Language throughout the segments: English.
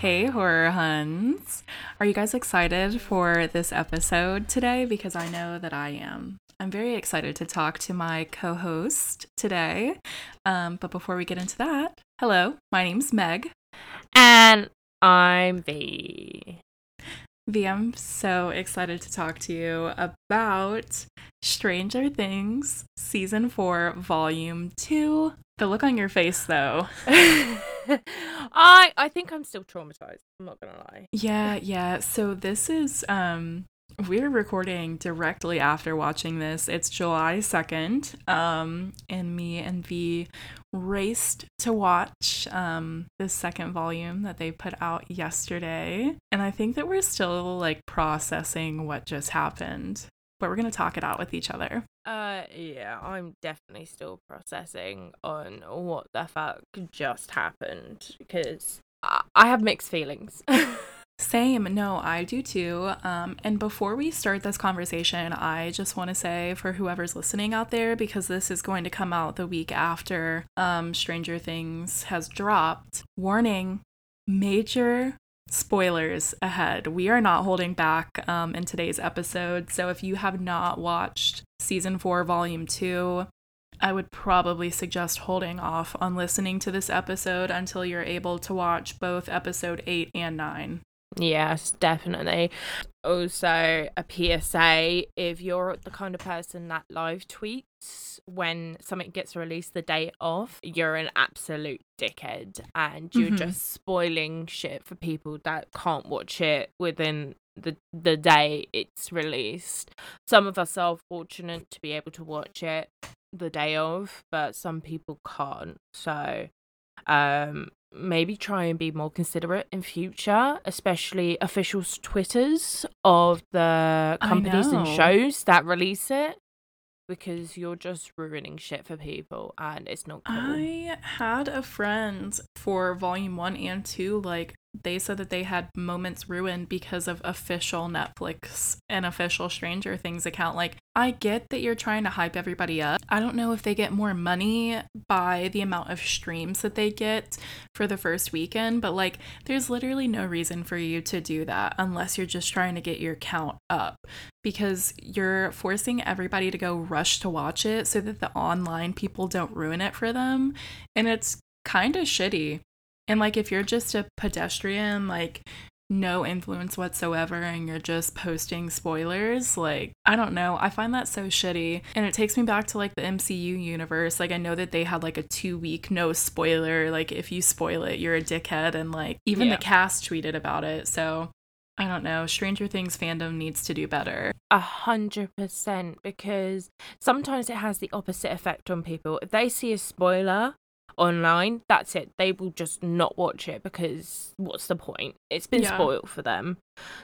Hey, horror huns. Are you guys excited for this episode today? Because I know that I am. I'm very excited to talk to my co host today. Um, but before we get into that, hello, my name's Meg. And I'm V. V, I'm so excited to talk to you about Stranger Things Season 4, Volume 2. The look on your face, though. I I think I'm still traumatized. I'm not gonna lie. Yeah, yeah. So this is um we're recording directly after watching this. It's July 2nd. Um and me and V raced to watch um the second volume that they put out yesterday. And I think that we're still like processing what just happened. But we're going to talk it out with each other. Uh, yeah, I'm definitely still processing on what the fuck just happened because I, I have mixed feelings. Same. No, I do too. Um, and before we start this conversation, I just want to say for whoever's listening out there, because this is going to come out the week after um, Stranger Things has dropped, warning major spoilers ahead. We are not holding back um, in today's episode. So if you have not watched season four, volume two, I would probably suggest holding off on listening to this episode until you're able to watch both episode eight and nine. Yes, definitely. Also, a PSA if you're the kind of person that live tweets when something gets released the day of, you're an absolute dickhead and you're mm-hmm. just spoiling shit for people that can't watch it within the the day it's released. Some of us are fortunate to be able to watch it the day of, but some people can't. So, um maybe try and be more considerate in future, especially officials' Twitters of the companies and shows that release it. Because you're just ruining shit for people and it's not cool. I had a friend for volume one and two, like they said that they had moments ruined because of official Netflix and official Stranger Things account. Like, I get that you're trying to hype everybody up. I don't know if they get more money by the amount of streams that they get for the first weekend, but like, there's literally no reason for you to do that unless you're just trying to get your count up because you're forcing everybody to go rush to watch it so that the online people don't ruin it for them. And it's kind of shitty. And like if you're just a pedestrian, like no influence whatsoever and you're just posting spoilers, like I don't know, I find that so shitty. And it takes me back to like the MCU universe. Like I know that they had like a 2 week no spoiler, like if you spoil it, you're a dickhead and like even yeah. the cast tweeted about it. So I don't know. Stranger Things fandom needs to do better. A hundred percent, because sometimes it has the opposite effect on people. If they see a spoiler online, that's it. They will just not watch it because what's the point? It's been yeah. spoiled for them.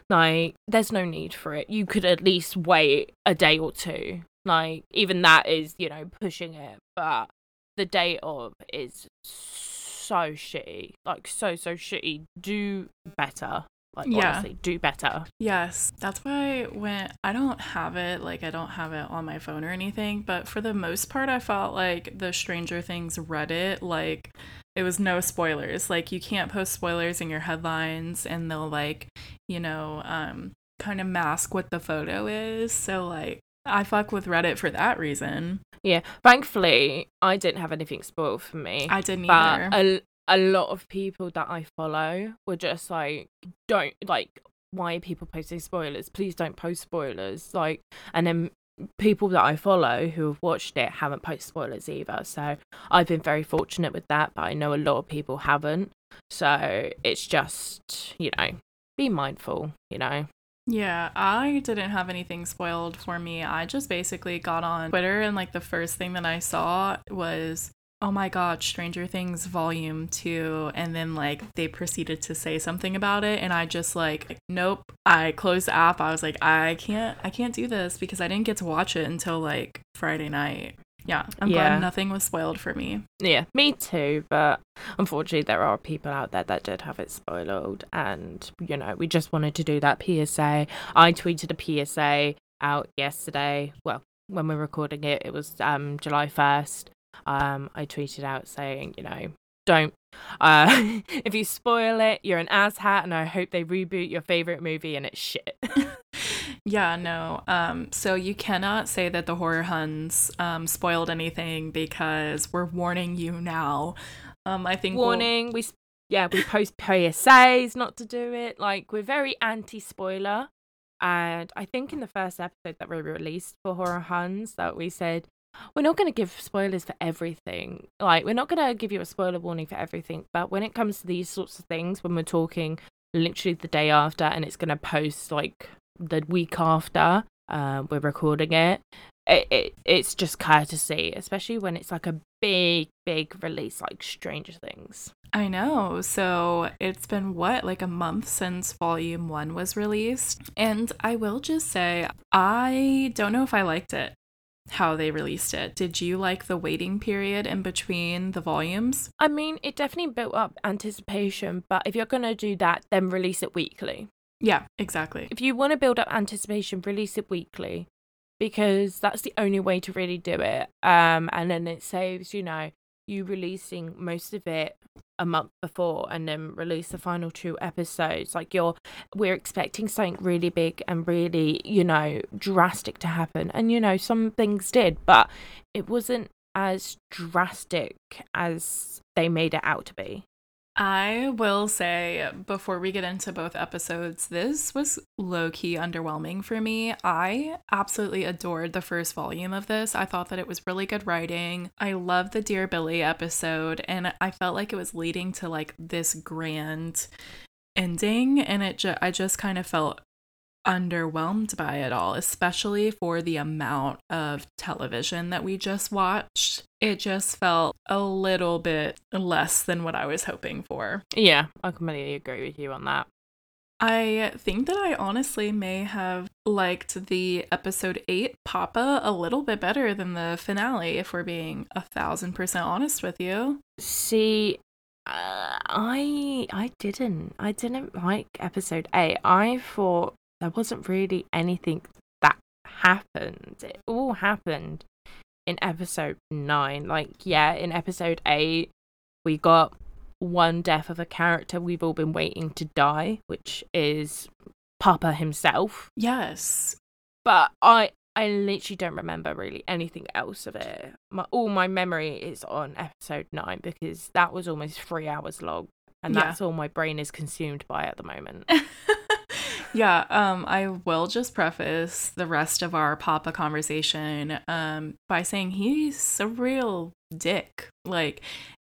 Like, there's no need for it. You could at least wait a day or two. Like, even that is, you know, pushing it. But the day of is so shitty. Like, so, so shitty. Do better. Like yeah. honestly, do better. Yes. That's why when I don't have it, like I don't have it on my phone or anything, but for the most part I felt like the Stranger Things Reddit, like it was no spoilers. Like you can't post spoilers in your headlines and they'll like, you know, um kind of mask what the photo is. So like I fuck with Reddit for that reason. Yeah, thankfully I didn't have anything spoiled for me. I didn't either. A, a lot of people that I follow were just like, don't like, why are people posting spoilers? Please don't post spoilers. Like, and then people that I follow who have watched it haven't posted spoilers either. So I've been very fortunate with that, but I know a lot of people haven't. So it's just, you know, be mindful, you know. Yeah, I didn't have anything spoiled for me. I just basically got on Twitter and like the first thing that I saw was oh my god, Stranger Things volume 2 and then like they proceeded to say something about it and I just like nope. I closed the app. I was like I can't I can't do this because I didn't get to watch it until like Friday night. Yeah, I'm yeah. glad nothing was spoiled for me. Yeah, me too, but unfortunately there are people out there that did have it spoiled and you know, we just wanted to do that PSA. I tweeted a PSA out yesterday. Well, when we're recording it, it was um July 1st um, I tweeted out saying, you know, don't. Uh, if you spoil it, you're an asshat, and I hope they reboot your favorite movie and it's shit. yeah, no. Um, so you cannot say that the horror huns um, spoiled anything because we're warning you now. Um, I think warning. We'll... We yeah we post PSAs not to do it. Like we're very anti spoiler. And I think in the first episode that we released for Horror Huns that we said we're not going to give spoilers for everything. Like, we're not going to give you a spoiler warning for everything. But when it comes to these sorts of things, when we're talking literally the day after and it's going to post like the week after uh, we're recording it, it, it, it's just courtesy, especially when it's like a big, big release like Stranger Things. I know. So it's been what, like a month since volume one was released. And I will just say, I don't know if I liked it how they released it. Did you like the waiting period in between the volumes? I mean, it definitely built up anticipation, but if you're going to do that, then release it weekly. Yeah, exactly. If you want to build up anticipation, release it weekly because that's the only way to really do it. Um, and then it saves, you know, you releasing most of it a month before and then release the final two episodes like you're we're expecting something really big and really you know drastic to happen. And you know some things did but it wasn't as drastic as they made it out to be I will say before we get into both episodes, this was low key underwhelming for me. I absolutely adored the first volume of this. I thought that it was really good writing. I loved the Dear Billy episode, and I felt like it was leading to like this grand ending and it ju- I just kind of felt underwhelmed by it all, especially for the amount of television that we just watched. It just felt a little bit less than what I was hoping for. Yeah, I completely agree with you on that. I think that I honestly may have liked the episode 8 Papa a little bit better than the finale, if we're being a thousand percent honest with you. See, uh, I I didn't. I didn't like episode 8. I thought there wasn't really anything that happened. It all happened in episode nine. Like, yeah, in episode eight, we got one death of a character we've all been waiting to die, which is Papa himself. Yes. But I I literally don't remember really anything else of it. My all my memory is on episode nine because that was almost three hours long. And that's all my brain is consumed by at the moment. yeah, um, I will just preface the rest of our Papa conversation um, by saying he's a real dick. Like,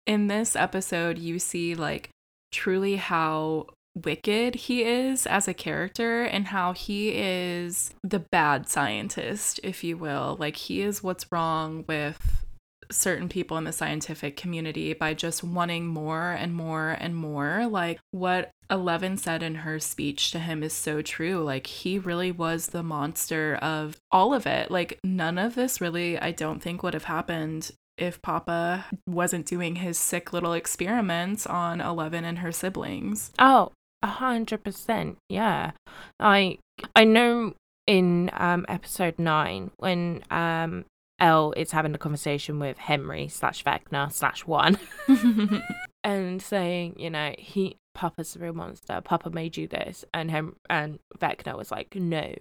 in this episode, you see, like, truly how wicked he is as a character and how he is the bad scientist, if you will. Like, he is what's wrong with certain people in the scientific community by just wanting more and more and more. Like what Eleven said in her speech to him is so true. Like he really was the monster of all of it. Like none of this really, I don't think, would have happened if Papa wasn't doing his sick little experiments on Eleven and her siblings. Oh, a hundred percent. Yeah. I I know in um episode nine when um El is having a conversation with Henry slash Vecna slash one and saying, you know, he Papa's the real monster. Papa made you this, and him and Vecna was like, no,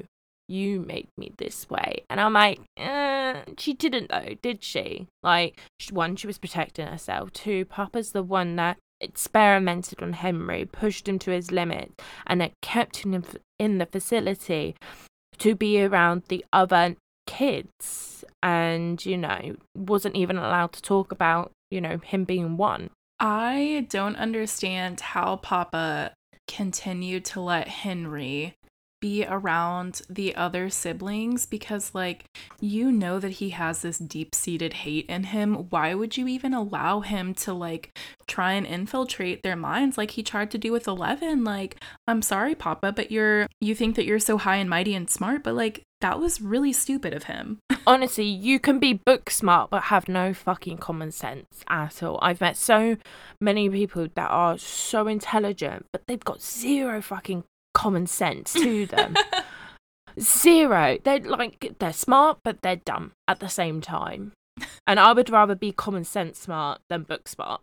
you made me this way. And I'm like, eh, she didn't though, did she? Like, one, she was protecting herself. Two, Papa's the one that experimented on Henry, pushed him to his limit, and it kept him in the facility to be around the other kids and you know wasn't even allowed to talk about you know him being one. I don't understand how papa continued to let henry be around the other siblings because like you know that he has this deep-seated hate in him. Why would you even allow him to like try and infiltrate their minds like he tried to do with 11 like i'm sorry papa but you're you think that you're so high and mighty and smart but like that was really stupid of him. Honestly, you can be book smart but have no fucking common sense at all. I've met so many people that are so intelligent, but they've got zero fucking common sense to them. Zero. They're like they're smart, but they're dumb at the same time. And I would rather be common sense smart than book smart.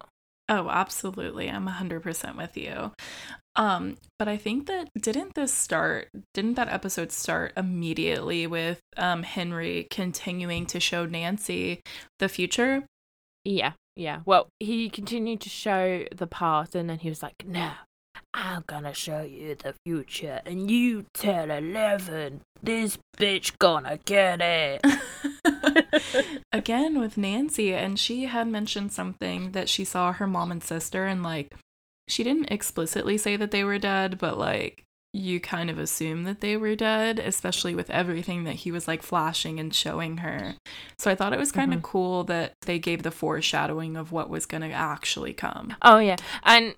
Oh, absolutely. I'm 100% with you. Um, but I think that didn't this start, didn't that episode start immediately with um Henry continuing to show Nancy the future? Yeah, yeah. Well, he continued to show the past and then he was like, no, I'm gonna show you the future and you tell 11. This bitch gonna get it. Again with Nancy, and she had mentioned something that she saw her mom and sister, and like, she didn't explicitly say that they were dead, but like, you kind of assume that they were dead, especially with everything that he was like flashing and showing her. So I thought it was kind of Mhm. cool that they gave the foreshadowing of what was going to actually come. Oh yeah, and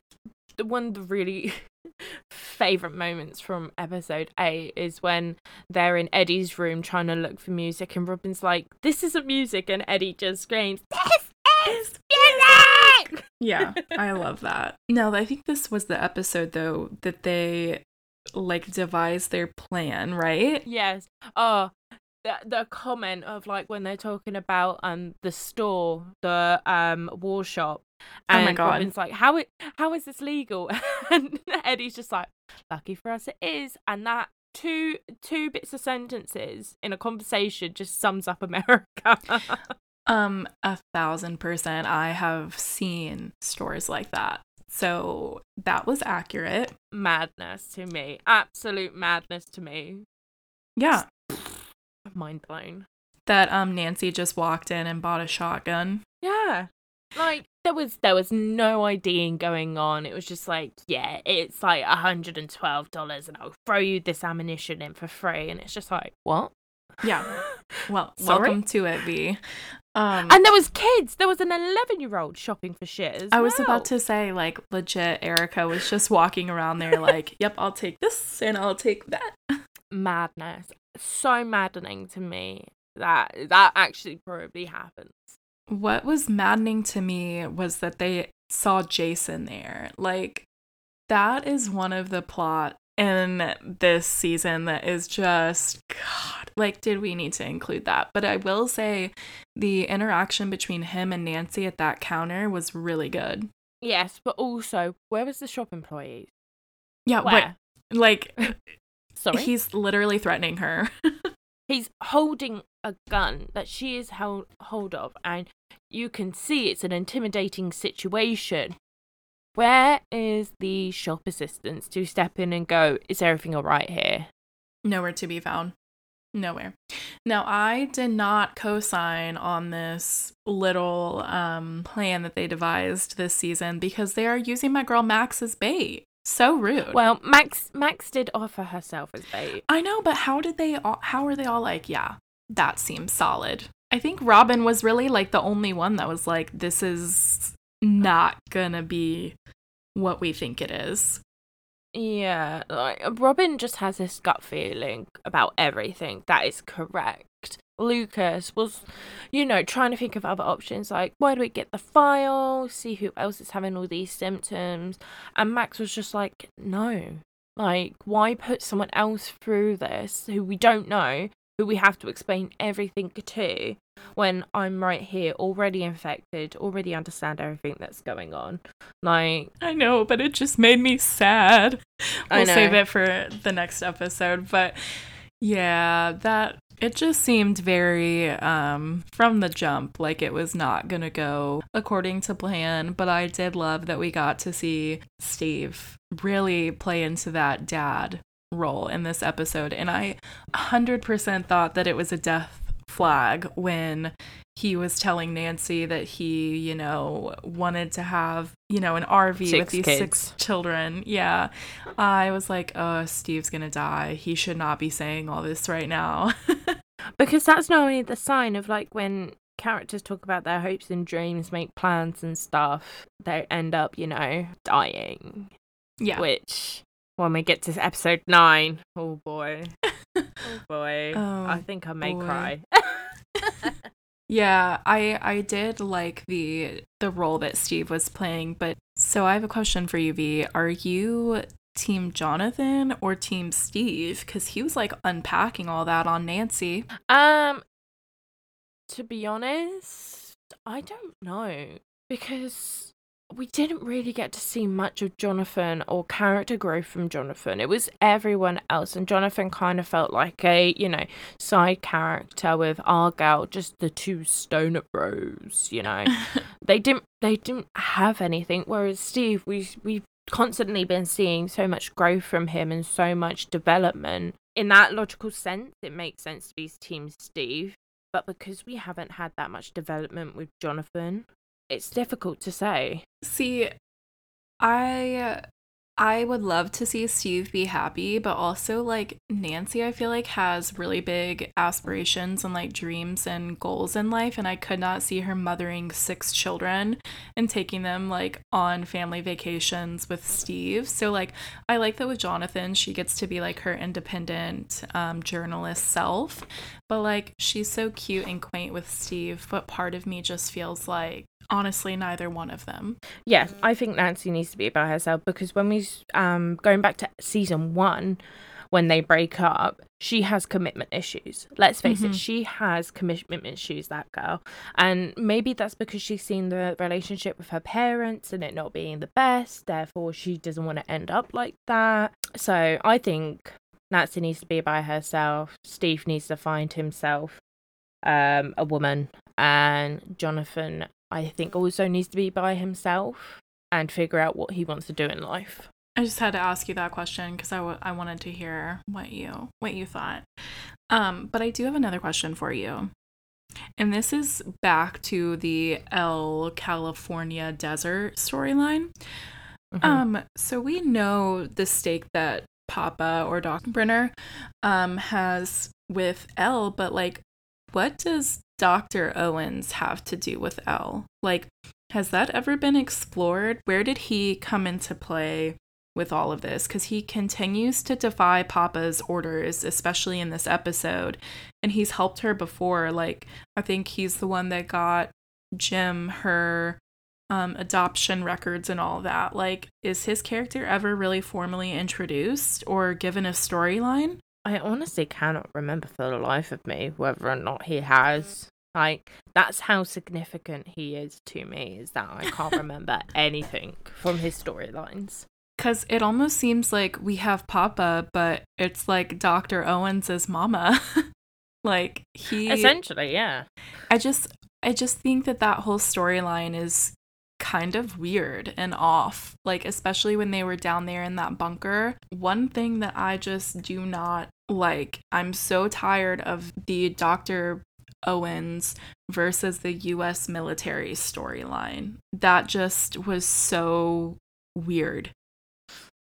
the one of the really favorite moments from episode eight is when they're in Eddie's room trying to look for music, and Robin's like, "This isn't music," and Eddie just screams, "This is music!" Yeah, I love that. No, I think this was the episode though that they like devised their plan, right? Yes. Oh, the the comment of like when they're talking about um the store, the um war shop, Oh my and God. Robin's like, how it how is this legal? and Eddie's just like, lucky for us it is, and that. Two two bits of sentences in a conversation just sums up America. Um, a thousand percent. I have seen stores like that. So that was accurate. madness to me, absolute madness to me. Yeah. Mind blown. That um Nancy just walked in and bought a shotgun. Yeah. Like there was there was no IDing going on. It was just like, yeah, it's like hundred and twelve dollars and I'll throw you this ammunition in for free. And it's just like, what? Yeah. Well, welcome to it, V. Um And there was kids. There was an eleven year old shopping for shit as I was well. about to say, like, legit, Erica was just walking around there, like, yep, I'll take this and I'll take that. madness. So maddening to me that that actually probably happens. What was maddening to me was that they saw Jason there. Like, that is one of the plot in this season that is just, God, like, did we need to include that? But I will say the interaction between him and Nancy at that counter was really good. Yes, but also, where was the shop employee? Yeah, Where? what, like, Sorry. he's literally threatening her. he's holding a gun that she is held hold of and you can see it's an intimidating situation where is the shop assistants to step in and go is everything all right here Nowhere to be found. Nowhere. Now, I did not co sign on this little um, plan that they devised this season because they are using my girl Max as bait. So rude. well max max did offer herself as bait I know, but how did they all, how are they all like, yeah, that seems solid? I think Robin was really like the only one that was like, this is not gonna be what we think it is. yeah like robin just has this gut feeling about everything. That is correct. Lucas was you know trying to think of other options like why do we get the file? See who else is having all these symptoms. And max was just like no. Like why put someone else through this who we don't know who we have to explain everything to when i'm right here already infected already understand everything that's going on like I know, but it just made me sad. We'll save it for the next episode, but yeah, that it just seemed very um from the jump like it was not going to go according to plan, but I did love that we got to see Steve really play into that dad role in this episode and I 100% thought that it was a death flag when he was telling Nancy that he, you know, wanted to have, you know, an RV with Six these six children. Yeah. I was like, oh, Steve's going to die. He should not be saying all this right now. Because that's normally the sign of like when characters talk about their hopes and dreams, make plans and stuff, they end up, you know, dying. yeah. Which, when we get to episode nine, oh boy. oh boy. Oh, I think I may boy. cry. Yeah, I I did like the the role that Steve was playing, but so I have a question for you, V. Are you team Jonathan or team Steve? Because he was like unpacking all that on Nancy. um, to be honest, I don't know. Because we didn't really get to see much of Jonathan or character growth from Jonathan. It was everyone else, and Jonathan kind of felt like a, you know, side character with Argyle, just the two stoner bros, you know. they didn't they didn't have anything. Whereas Steve, we we've constantly been seeing so much growth from him and so much development. In that logical sense, it makes sense to be Team Steve. But because we haven't had that much development with Jonathan, it's difficult to say. See, I I would love to see Steve be happy, but also like Nancy, I feel like has really big aspirations and like dreams and goals in life. And I could not see her mothering six children and taking them like on family vacations with Steve. So, like, I like that with Jonathan, she gets to be like her independent um, journalist self. But like, she's so cute and quaint with Steve. But part of me just feels like honestly neither one of them. Yeah i think nancy needs to be by herself because when we um going back to season one when they break up she has commitment issues. Let's face mm-hmm. it she has commitment issues that girl. And maybe that's because she's seen the relationship with her parents and it not being the best therefore she doesn't want to end up like that. So i think nancy needs to be by herself. Steve needs to find himself um, a woman. And jonathan I think also needs to be by himself and figure out what he wants to do in life. I just had to ask you that question because I, w- I wanted to hear what you what you thought. Um, but I do have another question for you. And this is back to the El California desert storyline. Mm-hmm. Um, so we know the stake that Papa or Doc Brenner um has with El, but like what does Dr. Owens have to do with El? Like, has that ever been explored? Where did he come into play with all of this? Because he continues to defy Papa's orders, especially in this episode. And he's helped her before. Like, I think he's the one that got Jim her um, adoption records and all that. Like, is his character ever really formally introduced or given a storyline? I honestly cannot remember for the life of me whether or not he has. Like, that's how significant he is to me, is that I can't remember anything from his storylines. Because it almost seems like we have Papa, but it's like Dr. Owens' mama. like, he. Essentially, yeah. I just. I just think that that whole storyline is kind of weird and off, like, especially when they were down there in that bunker. One thing that I just do not like, I'm so tired of the Dr. Owens versus the US military storyline. That just was so weird.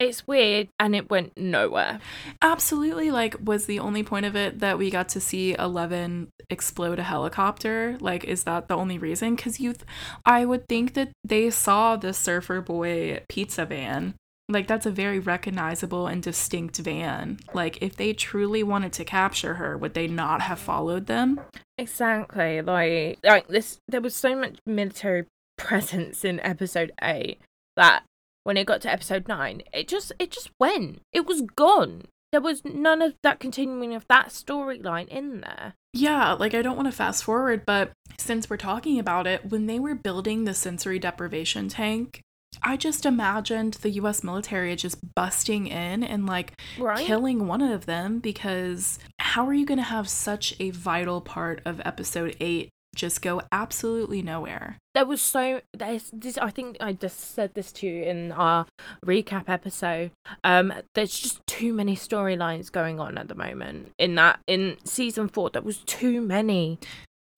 It's weird and it went nowhere. Absolutely. Like, was the only point of it that we got to see Eleven explode a helicopter? Like, is that the only reason? Because you, th- I would think that they saw the Surfer Boy pizza van. Like, that's a very recognizable and distinct van. Like, if they truly wanted to capture her, would they not have followed them? Exactly. Like, like this, there was so much military presence in episode eight that when it got to episode 9 it just it just went. It was gone. There was none of that continuing of that storyline in there. Yeah like i don't want to fast forward but since we're talking about it when they were building the sensory deprivation tank I just imagined the US military just busting in and like right? killing one of them because how are you going to have such a vital part of episode 8 just go absolutely nowhere. There was so there's this I think I just said this to you in our recap episode. Um there's just too many storylines going on at the moment. In that in season 4 there was too many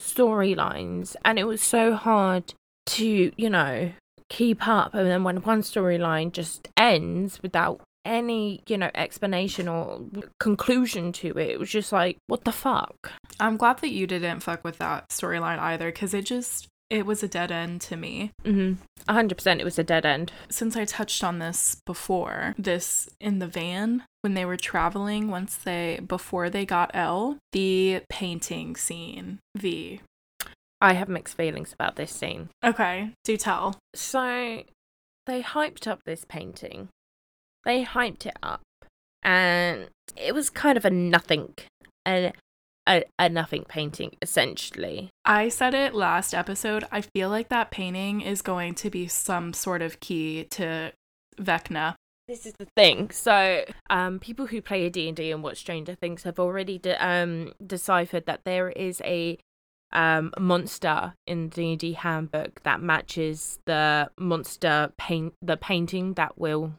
storylines and it was so hard to, you know, keep up and then when one storyline just ends without any, you know, explanation or conclusion to it. It was just like, what the fuck? I'm glad that you didn't fuck with that storyline either because it just it was a dead end to me. Mm-hmm. 100% it was a dead end. Since I touched on this before, this in the van when they were traveling once they before they got El, the painting scene, V. I have mixed feelings about this scene. Okay, do tell. So they hyped up this painting they hyped it up and it was kind of a nothing. And a, a nothing painting essentially. I said it last episode. I feel like that painting is going to be some sort of key to Vecna. This is the thing. So, um, people who play a D&D and watch Stranger Things have already de- um, deciphered that there is a um, monster in the D&D handbook that matches the monster paint the painting that Will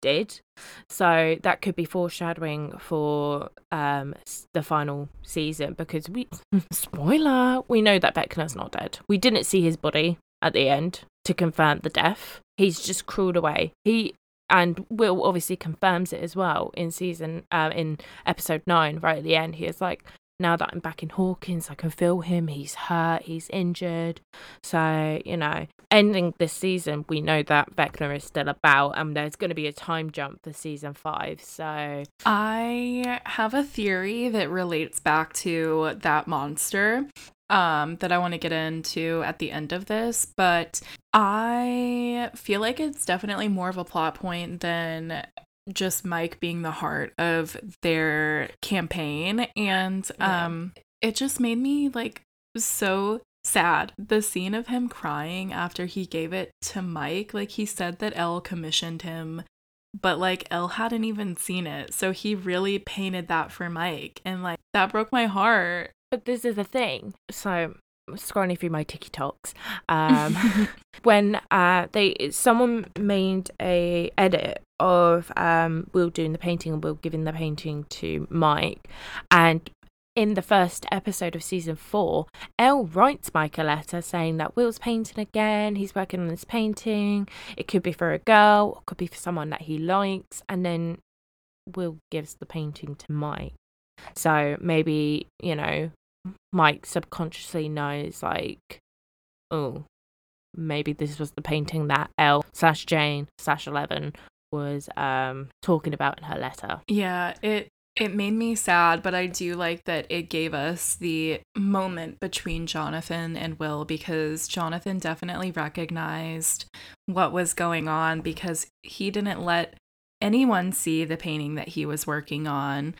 did. So that could be foreshadowing for um the final season because we spoiler, we know that Vecna's not dead. We didn't see his body at the end to confirm the death. He's just crawled away. He and Will obviously confirms it as well in season um in episode 9 right at the end. He is like now that I'm back in Hawkins, I can feel him. He's hurt, he's injured. So, you know, ending this season, we know that Vecna is still about and there's going to be a time jump for season five. So, I have a theory that relates back to that monster um that I want to get into at the end of this, but I feel like it's definitely more of a plot point than just Mike being the heart of their campaign. And Yeah. um it just made me like so sad. The scene of him crying after he gave it to Mike like he said that El commissioned him but like El hadn't even seen it. So he really painted that for Mike. And like that broke my heart. But this is the thing. So, scrolling through my TikToks, um, when uh they someone made a edit of um Will doing the painting and Will giving the painting to Mike and in the first episode of season four, El writes Mike a letter saying that Will's painting again, he's working on this painting. It could be for a girl, it could be for someone that he likes, and then Will gives the painting to Mike. So maybe, you know, Mike subconsciously knows like, oh, maybe this was the painting that El slash Jane slash Eleven was um talking about in her letter. Yeah, it it made me sad, but I do like that it gave us the moment between Jonathan and Will because Jonathan definitely recognized what was going on because he didn't let anyone see the painting that he was working on.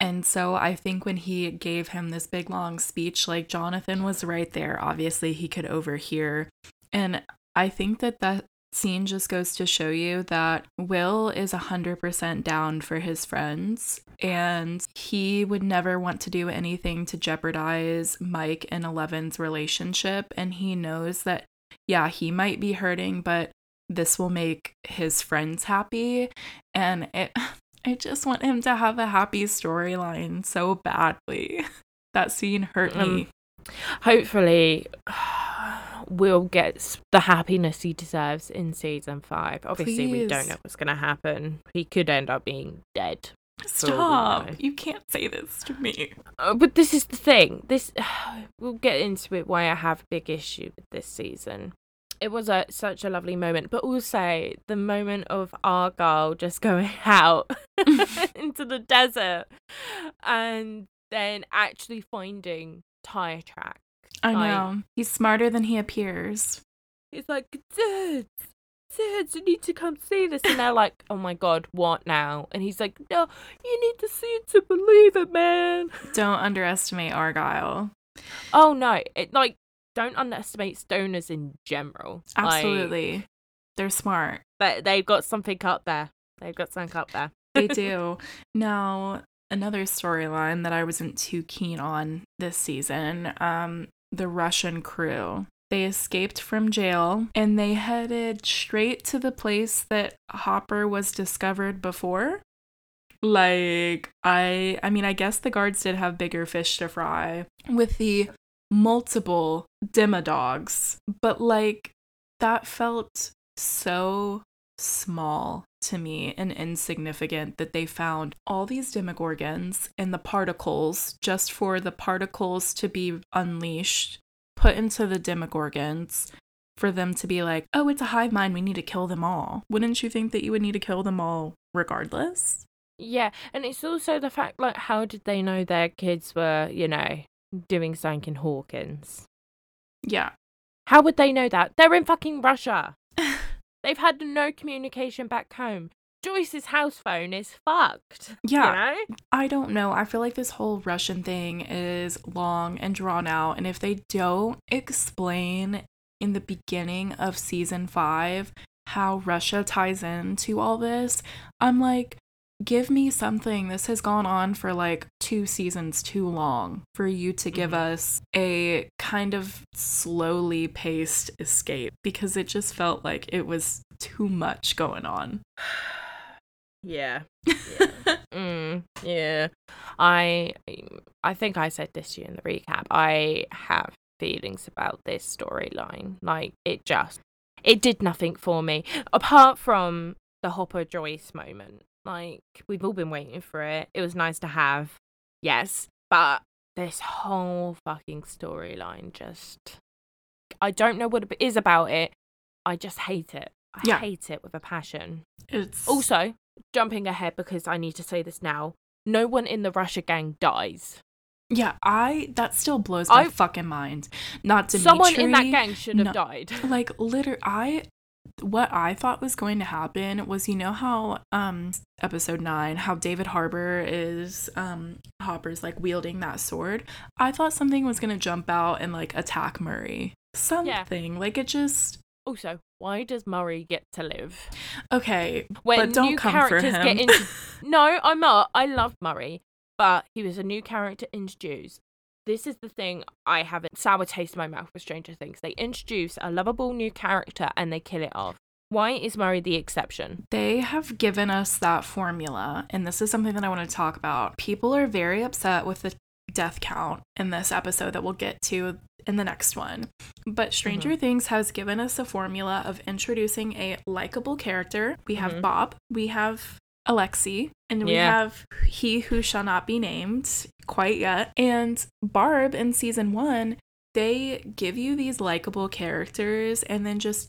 And so I think when he gave him this big long speech, like Jonathan was right there. Obviously, he could overhear. And I think that that scene just goes to show you that Will is 100% down for his friends and he would never want to do anything to jeopardize Mike and Eleven's relationship. And he knows that, yeah, he might be hurting, but this will make his friends happy. And it, I just want him to have a happy storyline so badly. That scene hurt me. Um, Hopefully, Will gets the happiness he deserves in season five. Obviously, we don't know what's gonna happen. He could end up being dead. for all we Stop. You can't say this to me. Uh, but this is the thing. This we'll get into it. Why I have a big issue with this season. It was a such a lovely moment, but also the moment of Argyle just going out into the desert and then actually finding tire tracks. I Like- know. He's smarter than he appears. He's like, Dad, Dad, you need to come see this. And they're like, oh my God, what now? And he's like, no, you need to see it to believe it, man. Don't underestimate Argyle. Oh no, it like don't underestimate stoners in general. Like, Absolutely. They're smart. But they've got something up there. They've got something up there. They do. now, another storyline that I wasn't too keen on this season um, the Russian crew. They escaped from jail and they headed straight to the place that Hopper was discovered before. Like I I mean I guess the guards did have bigger fish to fry with the multiple demodogs, but like that felt so small to me and insignificant that they found all these demogorgons and the particles just for the particles to be unleashed, put into the demogorgons for them to be like, oh, it's a hive mind, we need to kill them all. Wouldn't you think that you would need to kill them all regardless? Yeah, and it's also the fact like how did they know their kids were, you know, doing something in Hawkins? Yeah. How would they know that? They're in fucking Russia. They've had no communication back home. Joyce's house phone is fucked. Yeah. You know? I don't know. I feel like this whole Russian thing is long and drawn out. And if they don't explain in the beginning of season five how Russia ties into all this, I'm like, give me something. This has gone on for like two seasons too long for you to give Mhm. us a kind of slowly paced escape because it just felt like it was too much going on. Yeah. Mm, yeah. I I think I said this to you in the recap. I have feelings about this storyline. Like it just it did nothing for me. Apart from the Hopper Joyce moment. Like we've all been waiting for it. It was nice to have. Yes. But this whole fucking storyline just I don't know what it is about it. I just hate it. I Yeah. hate it with a passion. It's Also, jumping ahead because I need to say this now. No one in the Russia gang dies. Yeah, I that still blows my I- fucking mind. Not Dimitri. Someone in that gang should have no. died. Like literally, I what I thought was going to happen was you know how um episode 9 how David Harbour is um Hopper's like wielding that sword. I thought something was going to jump out and like attack Murray. Something. Like it just Also, why does Murray get to live? okay, When but don't new come for characters him. get into No, I'm not. I love Murray, but he was a new character introduced. This is the thing I have a sour taste in my mouth with Stranger Things. They introduce a lovable new character and they kill it off. Why is Murray the exception? They have given us that formula, and this is something that I want to talk about. People are very upset with the death count in this episode that we'll get to in the next one. But Stranger Things has given us a formula of introducing a likable character. We have Mhm. Bob, we have Alexei, and we Yeah. have He Who Shall Not Be Named quite yet. And Barb in season one, they give you these likable characters and then just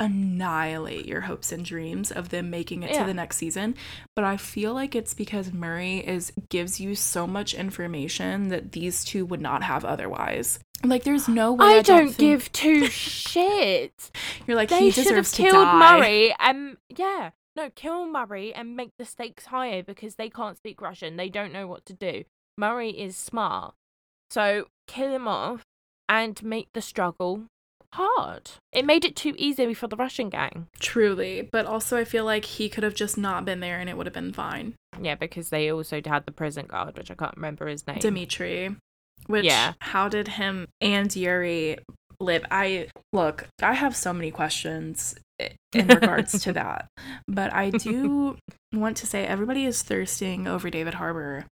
annihilate your hopes and dreams of them making it Yeah. to the next season but i feel like it's because murray is gives you so much information that these two would not have otherwise like there's no way I, i, don't, think- give two shits. you're like they he should have to killed die Murray and yeah, no, kill Murray and make the stakes higher because they can't speak Russian. They don't know what to do. Murray is smart, so kill him off and make the struggle hard. It made it too easy for the Russian gang. truly but also i feel like he could have just not been there and it would have been fine Yeah, because they also had the prison guard, which I can't remember his name. dimitri which Yeah. how did him and yuri live i look i have so many questions in regards to that but i do want to say everybody is thirsting over david harbour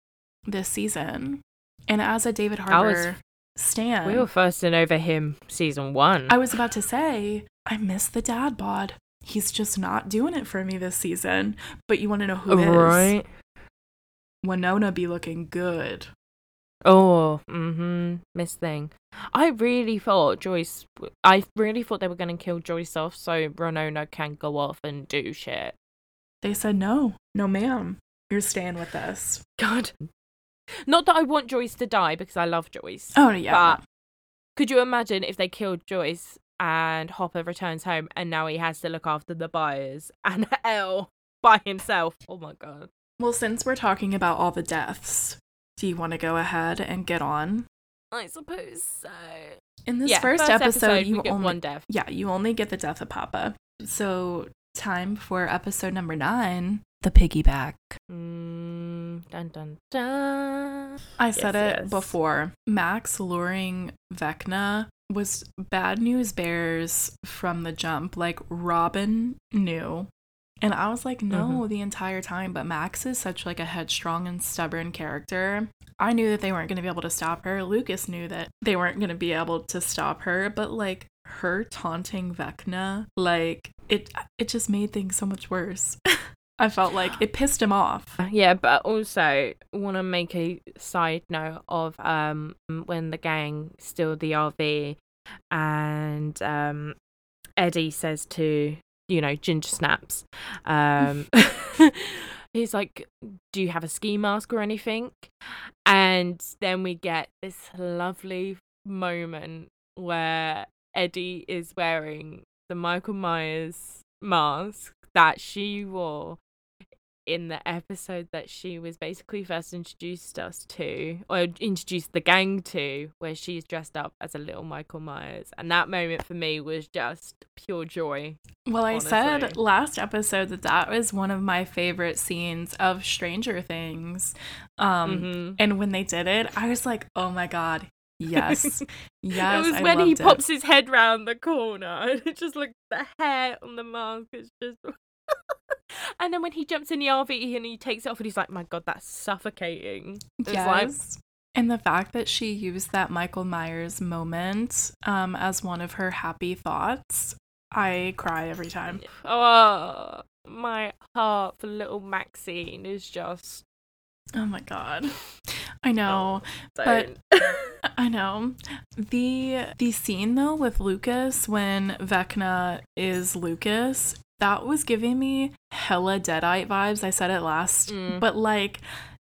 this season and as a david harbour stan we were thirsting over him season one. I was about to say, I miss the dad bod. He's just not doing it for me this season. But you want to know who is? right? Winona be looking good. Oh, mm-hmm. Miss Thing. I really thought Joyce. I really thought they were going to kill Joyce off so Winona can go off and do shit. They said no, no, ma'am. You're staying with us. God. Not that I want Joyce to die because I love Joyce. Oh yeah, But could you imagine if they killed Joyce and Hopper returns home and now he has to look after the Byers and El by himself? Oh my god. Well, since we're talking about all the deaths, do you want to go ahead and get on? I suppose so. In this yeah, first, episode, you we get only one death. yeah, you only get the death of Papa. So time for episode number nine, the piggyback. Mm, dun dun dun. I said Yes, it yes. before. Max luring Vecna was bad news bears from the jump. Like Robin knew. And I was like, no, Mhm. the entire time. But Max is such like a headstrong and stubborn character. I knew that they weren't gonna be able to stop her. Lucas knew that they weren't gonna be able to stop her. But like her taunting Vecna, like it it just made things so much worse. I felt like it pissed him off. Yeah, but also want to make a side note of um when the gang steal the RV and um Eddie says to you know Ginger Snaps, um he's like, "Do you have a ski mask or anything?" And then we get this lovely moment where Eddie is wearing the Michael Myers mask that she wore in the episode that she was basically first introduced us to, or introduced the gang to, where she's dressed up as a little Michael Myers. And that moment for me was just pure joy. Well, I said last episode that that was one of my favorite scenes of Stranger Things. Um, Mhm. And when they did it, I was like, oh my God, yes. yes. it was I when he it. pops his head round the corner and it just like the hair on the mask is just and then when he jumps in the RV and he takes it off and he's like, My god, that's suffocating. It's like Yes. and the fact that she used that Michael Myers moment um, as one of her happy thoughts, I cry every time. Oh my heart for little Maxine is just Oh my god. I know. don't. I know. The the scene though with Lucas when Vecna is Lucas, that was giving me hella Deadite vibes. I said it last, Mm. but like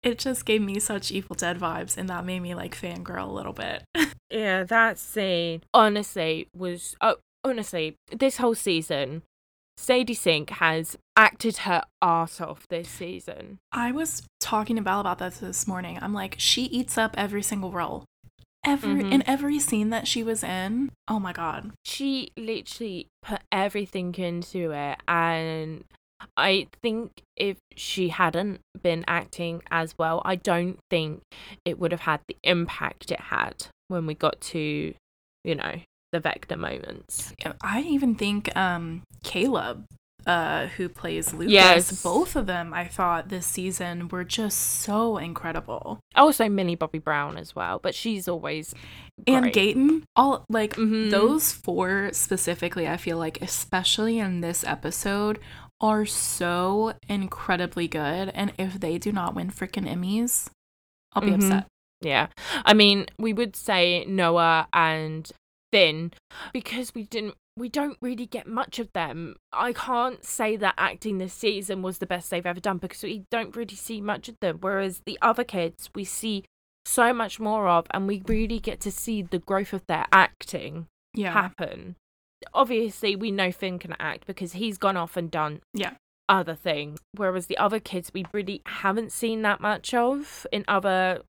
it just gave me such Evil Dead vibes and that made me like fangirl a little bit. yeah, that scene honestly was oh honestly, this whole season, Sadie Sink has acted her ass off this season. I was talking to Belle about this this morning. I'm like, she eats up every single role. Every Mhm. in every scene that she was in. Oh my god. she literally put everything into it and I think if she hadn't been acting as well, I don't think it would have had the impact it had when we got to, you know, the Vecna moments. I even think um Caleb uh who plays Lucas Yes. both of them I thought this season were just so incredible. Also, Millie Bobby Brown as well, but she's always And. Gaten all like Mhm. those four specifically I feel like especially in this episode are so incredibly good and if they do not win freaking Emmys I'll be Mhm. upset. Yeah. I mean, we would say Noah and Finn because we didn't we don't really get much of them. I can't say that acting this season was the best they've ever done because we don't really see much of them. Whereas the other kids we see so much more of and we really get to see the growth of their acting Yeah. happen. Obviously we know Finn can act because he's gone off and done Yeah. other things. Whereas the other kids we really haven't seen that much of in other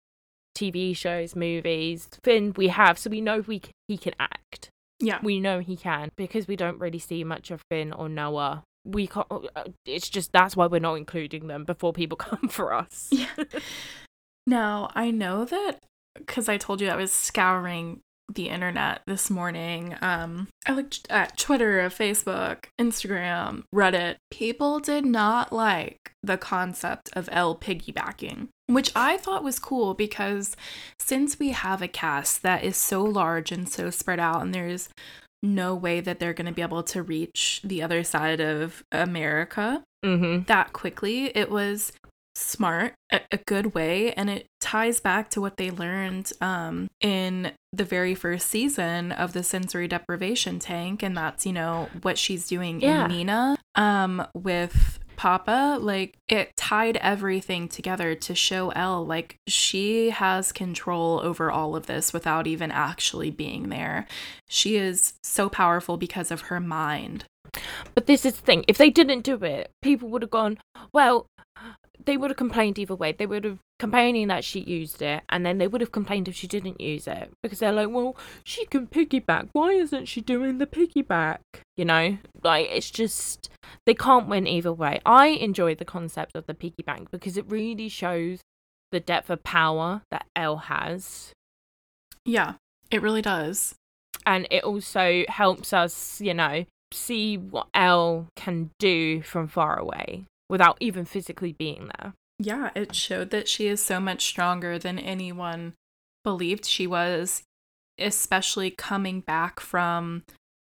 TV shows, movies. Finn we have, so we know we he can act. Yeah. We know he can because we don't really see much of Finn or Noah. We can't. uh, It's just that's why we're not including them before people come for us. Yeah. Now, I know that because I told you I was scouring the internet this morning. Um, I looked at Twitter, Facebook, Instagram, Reddit. People did not like the concept of El piggybacking, which I thought was cool because since we have a cast that is so large and so spread out, and there's no way that they're going to be able to reach the other side of America Mm-hmm. that quickly. It was smart, a, a good way, and it ties back to what they learned um, in the very first season of the sensory deprivation tank, and that's you know what she's doing Yeah. in Nina um, with. Papa, like it tied everything together to show El like she has control over all of this without even actually being there. She is so powerful because of her mind. But this is the thing: if they didn't do it, people would have gone. Well, they would have complained either way. They would have complaining that she used it, and then they would have complained if she didn't use it because they're like, "Well, she can piggyback. Why isn't she doing the piggyback?" You know, like it's just they can't win either way. I enjoy the concept of the piggyback because it really shows the depth of power that El has Yeah, it really does. and it also helps us, you know, see what El can do from far away without even physically being there. Yeah, it showed that she is so much stronger than anyone believed she was, especially coming back from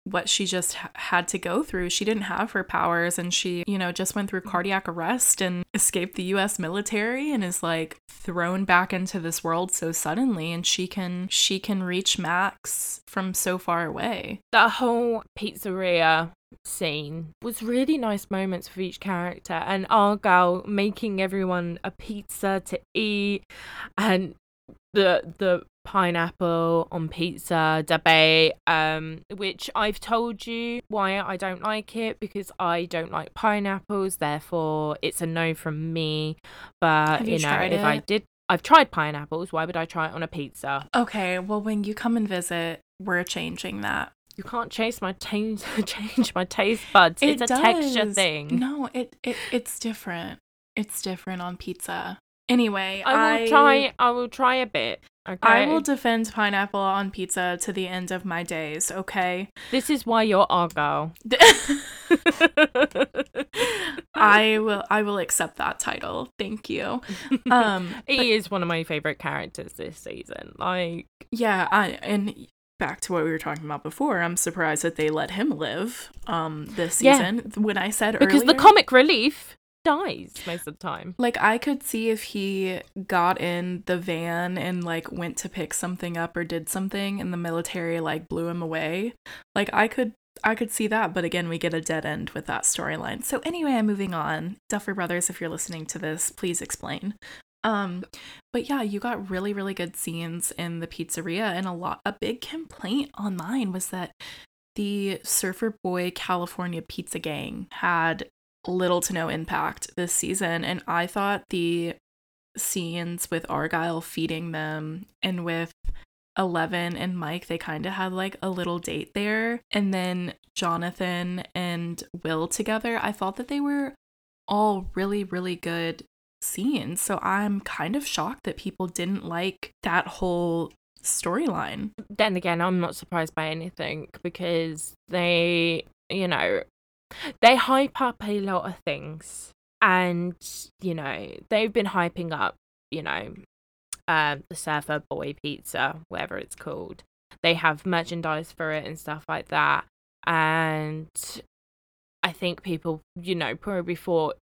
what she just ha- had to go through. She didn't have her powers and she, you know, just went through cardiac arrest and escaped the US military and is like thrown back into this world so suddenly and she can she can reach Max from so far away. That whole pizzeria scene was really nice moments for each character and Argyle making everyone a pizza to eat and the the pineapple on pizza debate, um, which I've told you why I don't like it because I don't like pineapples. Therefore, it's a no from me. But Have you, you know, if it? I did, I've tried pineapples. Why would I try it on a pizza? Okay, well, when you come and visit, we're changing that. You can't chase my taste, change my taste buds. it's a texture thing. No, it, it it's different. It's different on pizza. Anyway, I will try. I will try a bit. Okay. I will defend pineapple on pizza to the end of my days. Okay. this is why you're Argyle. I will. I will accept that title. Thank you. Um. he is one of my favorite characters this season. Like, Yeah. I and back to what we were talking about before. I'm surprised that they let him live. Um. This Yeah. season. When I said earlier, because the comic relief dies most of the time. Like I could see if he got in the van and like went to pick something up or did something and the military like blew him away. Like I could I could see that, but again, we get a dead end with that storyline. So anyway, I'm moving on. Duffer Brothers, if you're listening to this, please explain. Um, but yeah, you got really, really good scenes in the pizzeria, and a lot a big complaint online was that the Surfer Boy California Pizza Gang had little to no impact this season. And I thought the scenes with Argyle feeding them and with Eleven and Mike, they kind of had like a little date there. And then Jonathan and Will together, I thought that they were all really, really good scenes. So I'm kind of shocked that people didn't like that whole storyline. Then again, I'm not surprised by anything because they, you know, they hype up a lot of things. And, you know, they've been hyping up, you know, um, the Surfer Boy Pizza, whatever it's called. They have merchandise for it and stuff like that. And I think people, you know, probably thought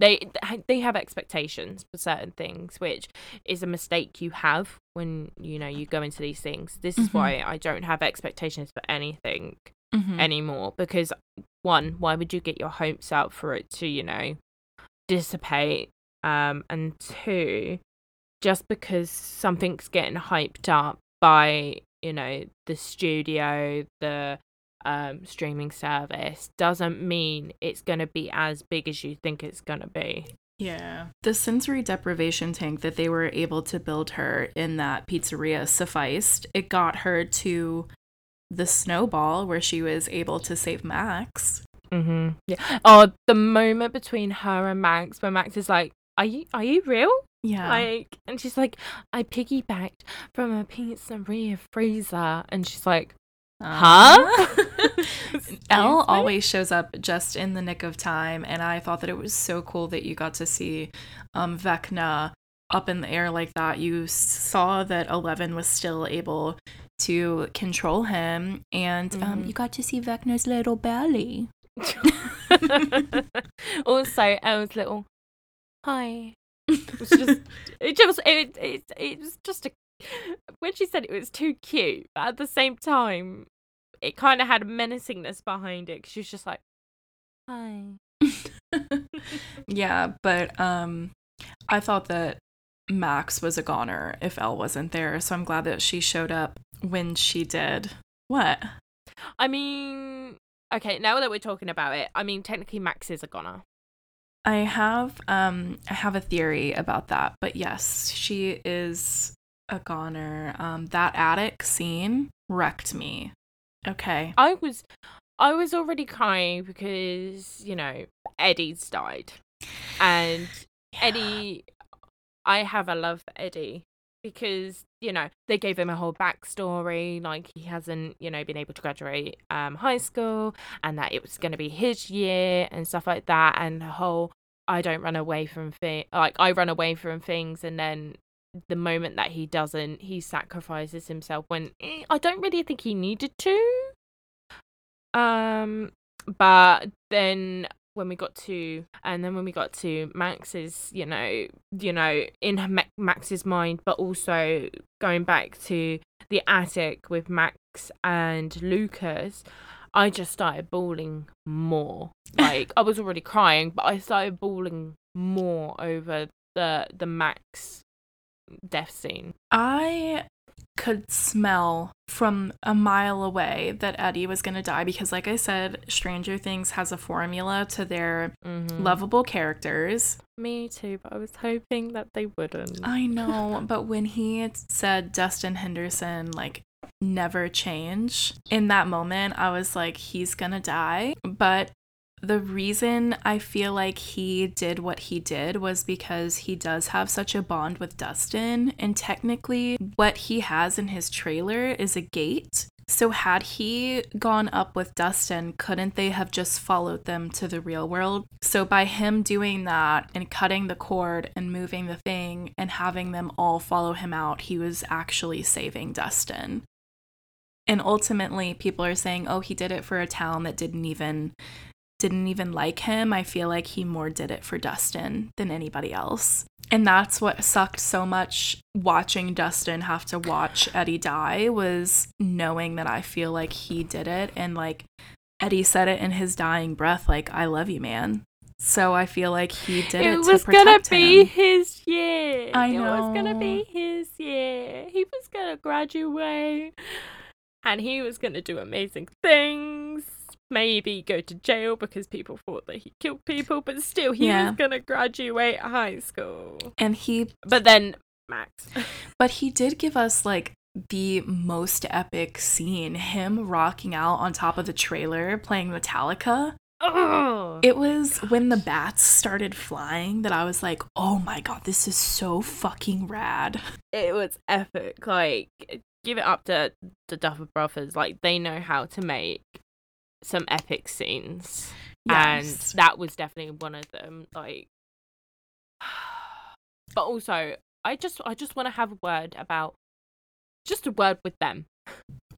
they they have expectations for certain things, which is a mistake you have when you know you go into these things. This is Mhm. why I don't have expectations for anything Mm-hmm. anymore because one, why would you get your hopes up for it to you know dissipate? Um, and two, just because something's getting hyped up by you know the studio, the um, streaming service, doesn't mean it's going to be as big as you think it's going to be. Yeah. The sensory deprivation tank that they were able to build her in that pizzeria sufficed. It got her to the snowball where she was able to save Max. Mm-hmm. Yeah. Oh, the moment between her and Max, where Max is like, "Are you? Are you real?" Yeah. Like, and she's like, "I piggybacked from a pizzeria freezer," and she's like, Huh? El always shows up just in the nick of time, and I thought that it was so cool that you got to see um, Vecna up in the air like that. You saw that Eleven was still able to control him, and um, Mhm. you got to see Vecna's little belly. also, El's little hi. It was just, it just, it, it, it was just a. When she said it was too cute, but at the same time, it kind of had a menacingness behind it. she was just like, hi. yeah, but um, I thought that Max was a goner if El wasn't there, so I'm glad that she showed up when she did. What? I mean, okay, now that we're talking about it, I mean, technically, Max is a goner. I have um I have a theory about that, but yes, she is a goner. Um that attic scene wrecked me. Okay. I was, I was already crying because you know Eddie's died, and Eddie, I have a love for Eddie because you know they gave him a whole backstory, like he hasn't you know been able to graduate um high school, and that it was going to be his year and stuff like that, and the whole I don't run away from things, like I run away from things, and then the moment that he doesn't, he sacrifices himself when eh, I don't really think he needed to. Um, but then when we got to and then when we got to max's you know you know in max's mind but also going back to the attic with max and lucas i just started bawling more like i was already crying but i started bawling more over the the max death scene I could smell from a mile away that Eddie was going to die because, like I said, Stranger Things has a formula to their Mhm. lovable characters. Me too, but I was hoping that they wouldn't. I know, but when he said Dustin Henderson, like, never change, in that moment, I was like, he's gonna die. But the reason I feel like he did what he did was because he does have such a bond with Dustin. And technically, what he has in his trailer is a gate. So, had he gone up with Dustin, couldn't they have just followed them to the real world? So, by him doing that and cutting the cord and moving the thing and having them all follow him out, he was actually saving Dustin. And ultimately, people are saying, oh, he did it for a town that didn't even didn't even like him. I feel like he more did it for Dustin than anybody else. And that's what sucked so much watching Dustin have to watch Eddie die was knowing that I feel like he did it and like Eddie said it in his dying breath like I love you man. So I feel like he did it, it was gonna be him. his year. I know. It was gonna be his year. He was gonna graduate, and he was gonna do amazing things. Maybe go to jail because people thought that he killed people, but still, he Yeah. was gonna graduate high school. and he But then Max. But he did give us like the most epic scene him rocking out on top of the trailer playing Metallica. oh, It was when the bats started flying that I was like, oh my god, this is so fucking rad. it was epic. Like, give it up to the Duffer Brothers. Like, they know how to make some epic scenes. Yes. and that was definitely one of them like but also i just i just want to have a word about just a word with them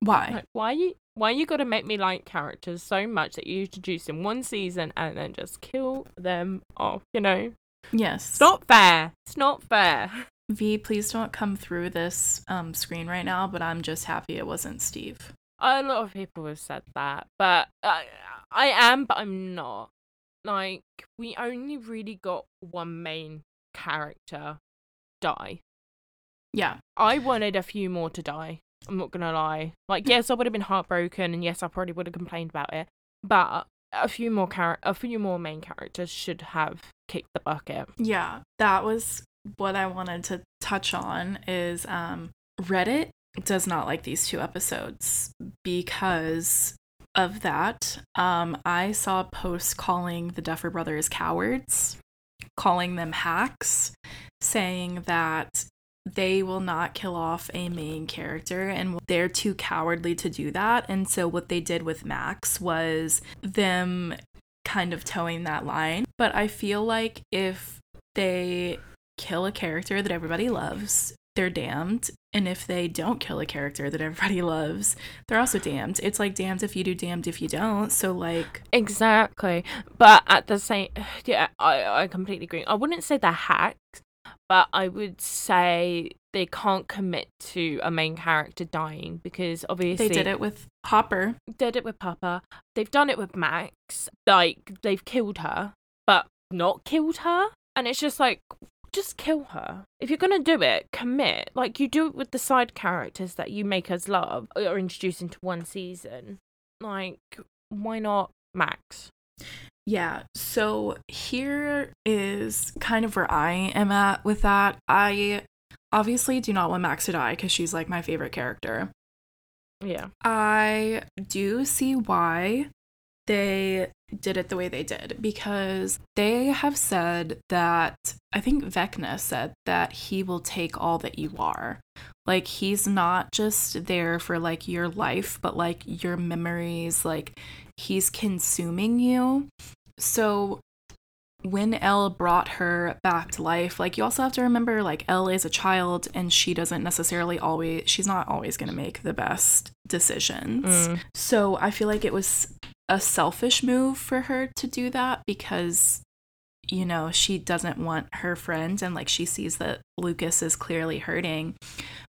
Why? like why you why you gotta make me like characters so much that you introduce in one season and then just kill them off you know Yes. it's not fair it's not fair V, please don't come through this um, screen right now, but I'm just happy it wasn't Steve. A lot of people have said that but I, I am but i'm not like we only really got one main character die Yeah. I wanted a few more to die. I'm not gonna lie. Like, yes, I would have been heartbroken, and yes, I probably would have complained about it. But a few more char- a few more main characters should have kicked the bucket. Yeah, that was what I wanted to touch on is um Reddit does not like these two episodes because of that. Um I saw a post calling the Duffer brothers cowards, calling them hacks, saying that they will not kill off a main character and they're too cowardly to do that. And so what they did with Max was them kind of towing that line. But I feel like if they kill a character that everybody loves, they're damned. And if they don't kill a character that everybody loves, they're also damned. It's like damned if you do, damned if you don't. So, like, Exactly. But at the same, yeah, I I completely agree. I wouldn't say they're hacks, but I would say they can't commit to a main character dying because obviously they did it with Hopper. did it with Papa. They've done it with Max. Like they've killed her, but not killed her. And it's just like, just kill her. If you're gonna do it, commit. Like you do it with the side characters that you make us love uh, or introduce into one season. Like, why not Max? Yeah. So here is kind of where I am at with that. I obviously do not want Max to die because she's like my favorite character. Yeah. I do see why they did it the way they did because they have said that I think Vecna said that he will take all that you are. Like he's not just there for like your life, but like your memories, like he's consuming you. So when El brought her back to life, like you also have to remember like El is a child and she doesn't necessarily always she's not always going to make the best decisions. Mm. So I feel like it was a selfish move for her to do that because you know, she doesn't want her friend and like she sees that Lucas is clearly hurting.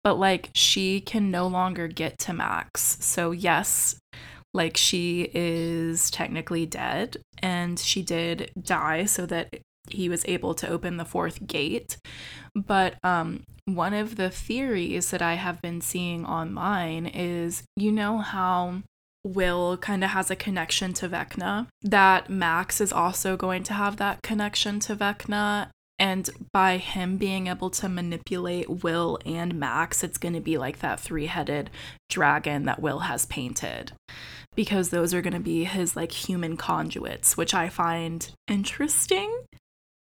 But like she can no longer get to Max. So yes, like she is technically dead and she did die so that he was able to open the fourth gate. But um, one of the theories that I have been seeing online is you know how Will kind of has a connection to Vecna, that Max is also going to have that connection to Vecna. And by him being able to manipulate Will and Max, it's going to be like that three headed dragon that Will has painted. Because those are going to be his like human conduits, which I find interesting.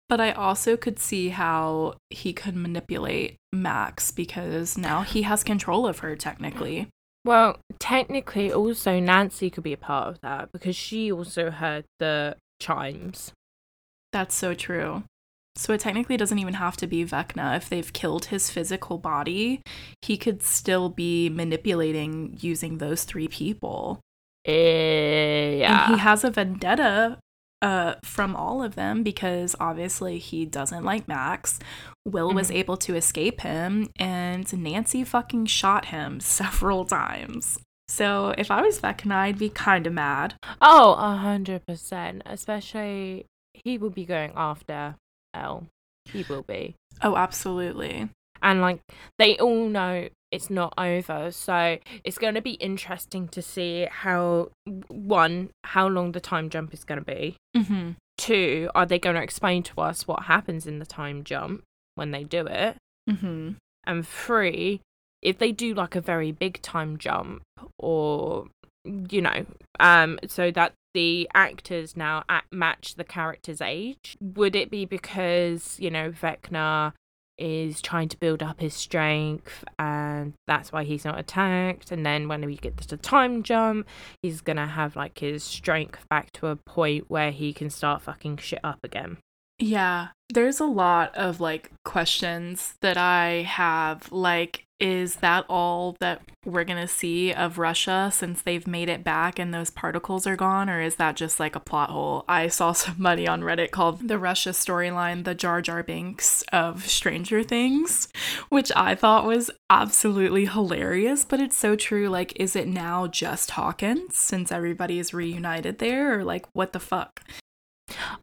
But I also could see how he could manipulate Max because now he has control of her technically. Well, technically, also Nancy could be a part of that because she also heard the chimes. That's so true. So it technically doesn't even have to be Vecna. If they've killed his physical body, he could still be manipulating using those three people. Uh, yeah. And he has a vendetta uh, from all of them because obviously he doesn't like Max. Will was Mhm. able to escape him, and Nancy fucking shot him several times. So if I was Vecna, I'd be kind of mad. Oh, a hundred percent. Especially he will be going after El. He will be. Oh, absolutely. And like they all know it's not over. So it's gonna be interesting to see how one, how long the time jump is gonna be. Mm-hmm. Two, are they gonna explain to us what happens in the time jump when they do it? Mm-hmm. And three, if they do like a very big time jump or you know, um so that the actors now act match the character's age, would it be because, you know, Vecna is trying to build up his strength and that's why he's not attacked and then when we get to the time jump he's gonna have like his strength back to a point where he can start fucking shit up again Yeah, there's a lot of like questions that I have. Like, is that all that we're gonna see of Russia since they've made it back and those particles are gone, or is that just like a plot hole? I saw somebody on Reddit called the Russia storyline the Jar Jar Binks of Stranger Things, which I thought was absolutely hilarious, but it's so true. Like, is it now just Hawkins since everybody is reunited there, or like, what the fuck?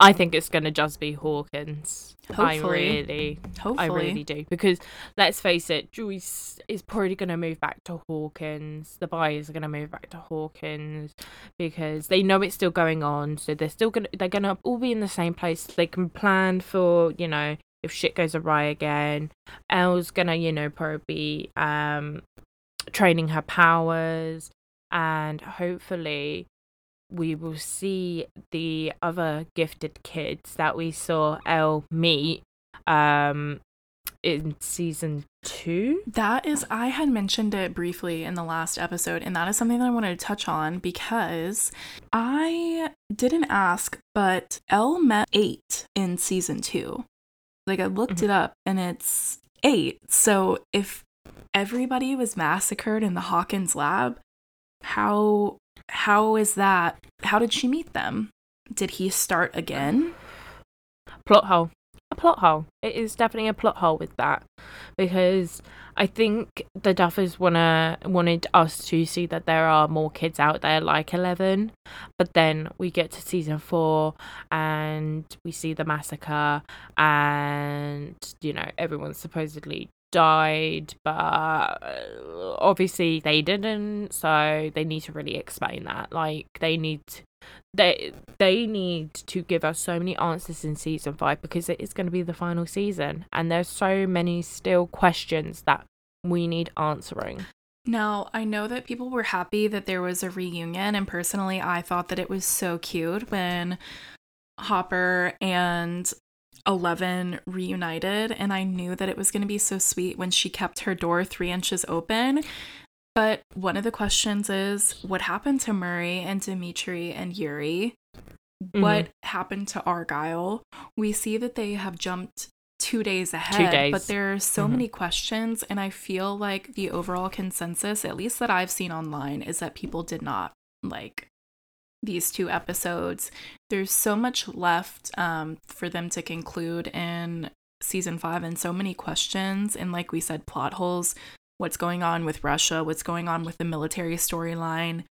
I think it's gonna just be hawkins i really Hopefully. I really do because let's face it, Joyce is probably going to move back to Hawkins. The Byers are going to move back to Hawkins because they know it's still going on. So they're still going to they're going to all be in the same place. They can plan for you know if shit goes awry again. El's gonna you know probably um training her powers and hopefully we will see the other gifted kids that we saw El meet um in season two. That is, I had mentioned it briefly in the last episode, and that is something that I wanted to touch on because I didn't ask, but El met eight in season two. Like, I looked Mhm. it up and it's eight. So, if everybody was massacred in the Hawkins lab, how how is that? How did she meet them? Did he start again? Plot hole. A plot hole. It is definitely a plot hole with that because I think the Duffers wanna wanted us to see that there are more kids out there like Eleven, but then we get to season four and we see the massacre and you know everyone's supposedly died but uh, obviously they didn't so they need to really explain that. Like they need they they need to give us so many answers in season five because it is going to be the final season and there's so many still questions that we need answering. Now, I know that people were happy that there was a reunion, and personally, I thought that it was so cute when Hopper and Eleven reunited, and I knew that it was going to be so sweet when she kept her door three inches open. But one of the questions is what happened to Murray and Dimitri and Yuri? What happened to Argyle? We see that they have jumped two days ahead, days. but there are so Mhm. many questions, and I feel like the overall consensus, at least that I've seen online, is that people did not like these two episodes. There's so much left um, for them to conclude in season five, and so many questions, and like we said, plot holes. What's going on with Russia? What's going on with the military storyline?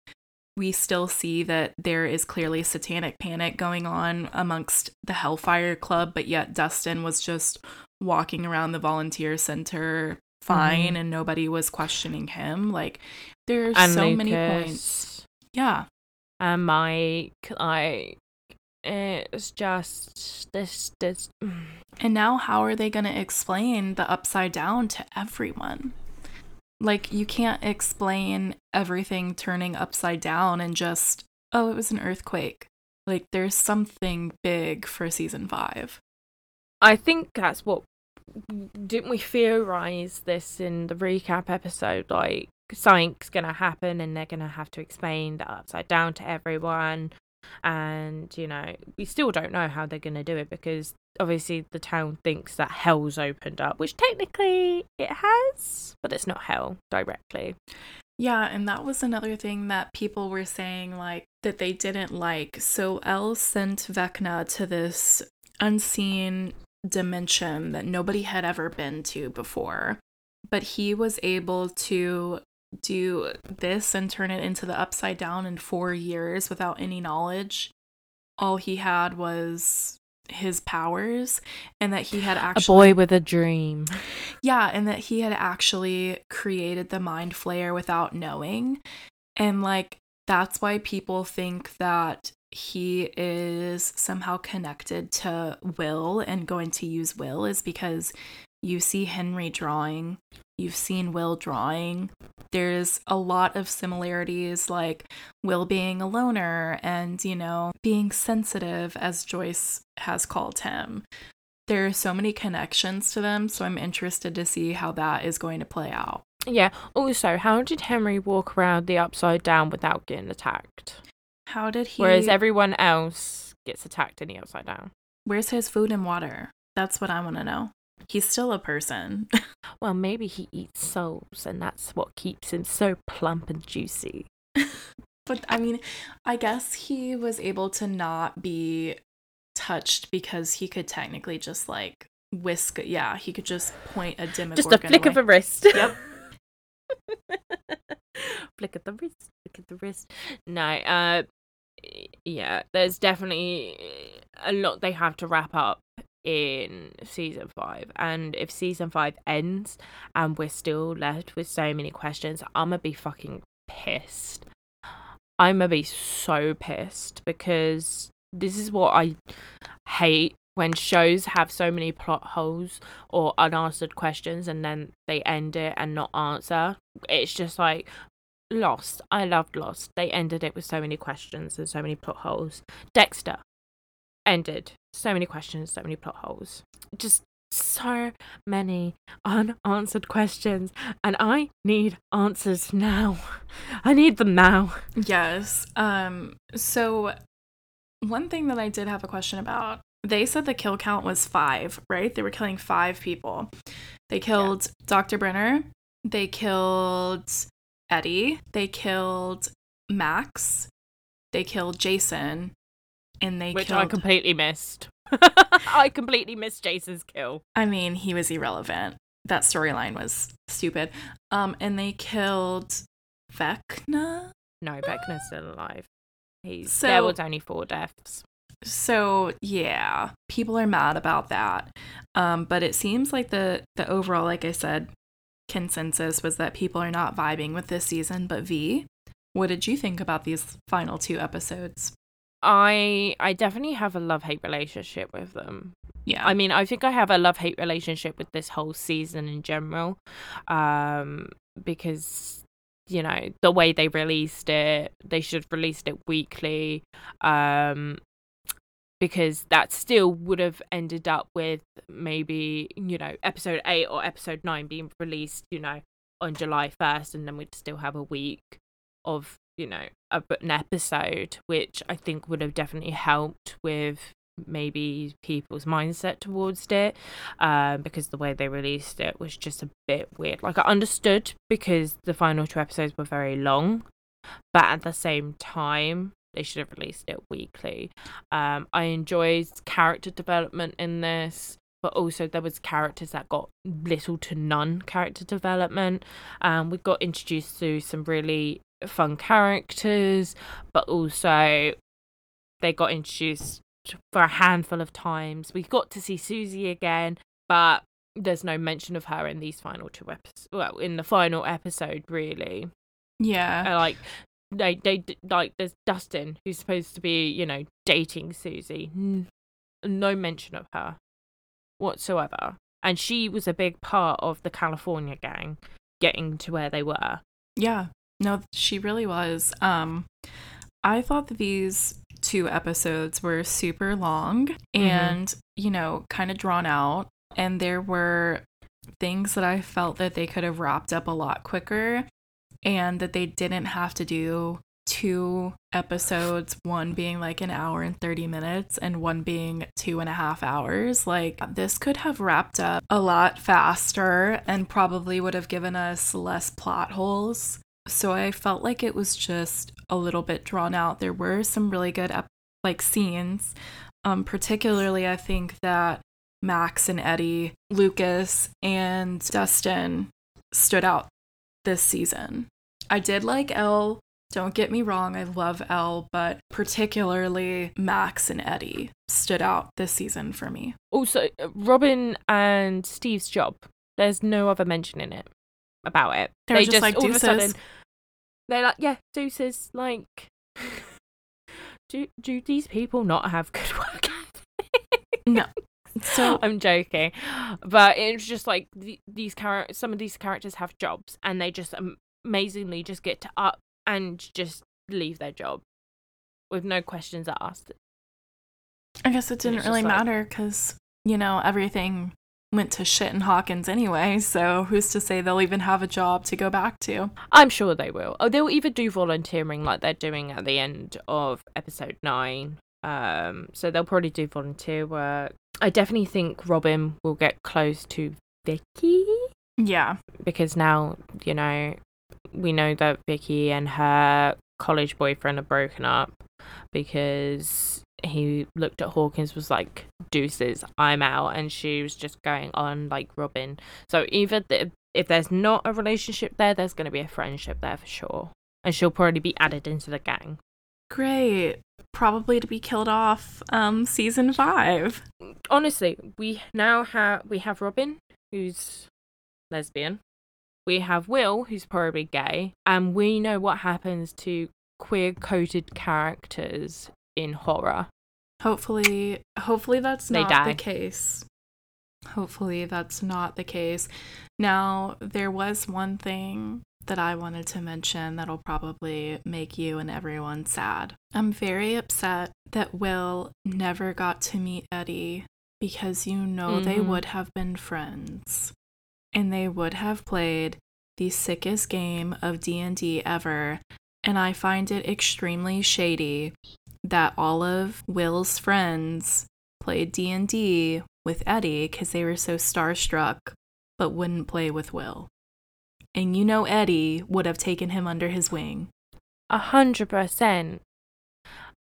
we still see that there is clearly satanic panic going on amongst the Hellfire Club, but yet Dustin was just walking around the volunteer center fine Mhm. and nobody was questioning him. Like there's and so Lucas many points. Yeah. And Mike, like it's just this this. And now how are they going to explain the upside down to everyone? Like you can't explain everything turning upside down and just oh it was an earthquake. Like there's something big for season 5. I think that's what didn't we theorize this in the recap episode? Like something's gonna happen, and they're gonna have to explain the upside down to everyone. And you know, we still don't know how they're gonna do it because obviously the town thinks that hell's opened up, which technically it has, but it's not hell directly. Yeah, and that was another thing that people were saying like that they didn't like. So El sent Vecna to this unseen dimension that nobody had ever been to before. But he was able to do this and turn it into the upside down in 4 years without any knowledge. All he had was his powers and that he had actually A boy with a dream. yeah, and that he had actually created the mind flayer without knowing. And like that's why people think that he is somehow connected to Will and going to use Will is because you see Henry drawing, you've seen Will drawing. There's a lot of similarities, like Will being a loner and, you know, being sensitive, as Joyce has called him there are so many connections to them, so I'm interested to see how that is going to play out. Yeah. Also, how did Henry walk around the upside down without getting attacked? How did he Whereas everyone else gets attacked in the upside down. Where's his food and water? That's what I want to know. He's still a person. Well, maybe he eats souls, and that's what keeps him so plump and juicy. but I mean, I guess he was able to not be touched because he could technically just like whisk yeah, he could just point a demogorgon Just a flick of away. a wrist. Yep. flick of the wrist. Flick of the wrist. No. Uh, yeah. There's definitely a lot they have to wrap up in season five, and if season five ends and we're still left with so many questions, I'm gonna be fucking pissed. I'm gonna be so pissed because this is what I hate when shows have so many plot holes or unanswered questions and then they end it and not answer. It's just like Lost. I loved Lost. They ended it with so many questions and so many plot holes. Dexter ended so many questions, so many plot holes. Just so many unanswered questions and I need answers now. I need them now. Yes. Um so one thing that I did have a question about, they said the kill count was 5, right? They were killing 5 people. They killed Dr. Brenner, they killed Eddie, they killed Max, they killed Jason, and they Which killed I completely missed. I completely missed Jason's kill. I mean, he was irrelevant. That storyline was stupid. Um and they killed Vecna. No, Vecna's still alive. He's So- there was only four deaths. So yeah, people are mad about that. Um, but it seems like the the overall, like I said, consensus was that people are not vibing with this season. But V, what did you think about these final two episodes? I I definitely have a love hate relationship with them. Yeah, I mean, I think I have a love hate relationship with this whole season in general, um, because you know the way they released it, they should have released it weekly, um, because that still would have ended up with maybe you know episode eight or episode nine being released, you know, on July first, and then we'd still have a week of you know a, an episode, which I think would have definitely helped with maybe people's mindset towards it um because the way they released it was just a bit weird. Like i understood because the final two episodes were very long but at the same time they should have released it weekly. Um i enjoyed character development in this but also there was characters that got little to none character development. Um we got introduced to some really fun characters, but also they got introduced for a handful of times. We got to see Susie again, but there's no mention of her in these final two episodes. Well, in the final episode, really. Yeah. Like they they like there's Dustin who's supposed to be you know dating Susie. No mention of her whatsoever, and she was a big part of the California gang getting to where they were. Yeah. No, she really was. Um I thought that these two episodes were super long and, you know, kind of drawn out and there were things that I felt that they could have wrapped up a lot quicker and that they didn't have to do two episodes, one being like an hour and 30 minutes and one being two and a half hours. Like, this could have wrapped up a lot faster and probably would have given us less plot holes. So I felt like it was just a little bit drawn out. There were some really good ep- like scenes. Um, particularly, I think that Max and Eddie, Lucas and Dustin stood out this season. I did like El. Don't get me wrong, I love El, but particularly Max and Eddie stood out this season for me. Also, Robin and Steve's job. There's no other mention in it about it. They were just like, all of a sudden they're like, yeah, deuces. Like, do do these people not have good work? ethic? No. So I'm joking, but it's just like th- these characters. Some of these characters have jobs, and they just am- amazingly just get to up and just leave their job with no questions asked. I guess it didn't really like- matter because, you know, everything went to shit in Hawkins anyway. So who's to say they'll even have a job to go back to? I'm sure they will. Oh, they'll either do volunteering like they're doing at the end of episode nine. Um, so they'll probably do volunteer work. I definitely think Robin will get close to Vicky Yeah. because now you know we know that Vicky and her college boyfriend are broken up because he looked at Hawkins was like deuces I'm out and she was just going on like Robin so either the, if there's not a relationship there there's going to be a friendship there for sure and she'll probably be added into the gang Great. Probably to be killed off um season 5. honestly, we now have we have Robin, who's lesbian. We have Will, who's probably gay, and we know what happens to queer-coded characters in horror. Hopefully hopefully that's They not die. the case. Hopefully that's not the case. Now, there was one thing that I wanted to mention that'll probably make you and everyone sad. I'm very upset that Will never got to meet Eddie because you know they Mhm. would have been friends and they would have played the sickest game of D&D ever and I find it extremely shady that all of Will's friends played D&D with Eddie cuz they were so starstruck but wouldn't play with Will. And you know Eddie would have taken him under his wing. A hundred percent.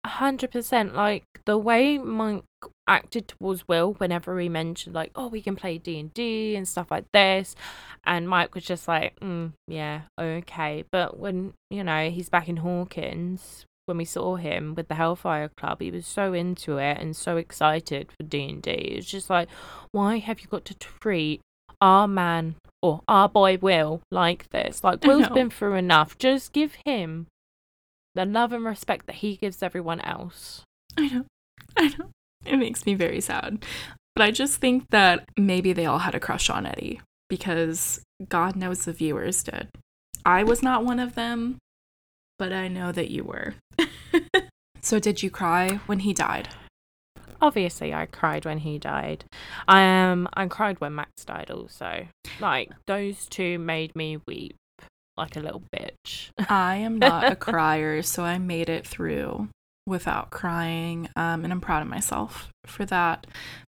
A hundred percent. Like the way Mike acted towards Will whenever he mentioned like, oh, we can play D and D and stuff like this, and Mike was just like, mm, yeah, okay. But when you know he's back in Hawkins, when we saw him with the Hellfire Club, he was so into it and so excited for D and D. It's just like, why have you got to treat our man or our boy Will like this? Like Will's been through enough. Just give him the love and respect that he gives everyone else. I know. I know. It makes me very sad. But I just think that maybe they all had a crush on Eddie because God knows the viewers did. I was not one of them, but I know that you were. so did you cry when he died? Obviously, I cried when he died. I um, I cried when Max died. Also, like those two made me weep like a little bitch. I am not a crier, so I made it through without crying. Um, and I'm proud of myself for that.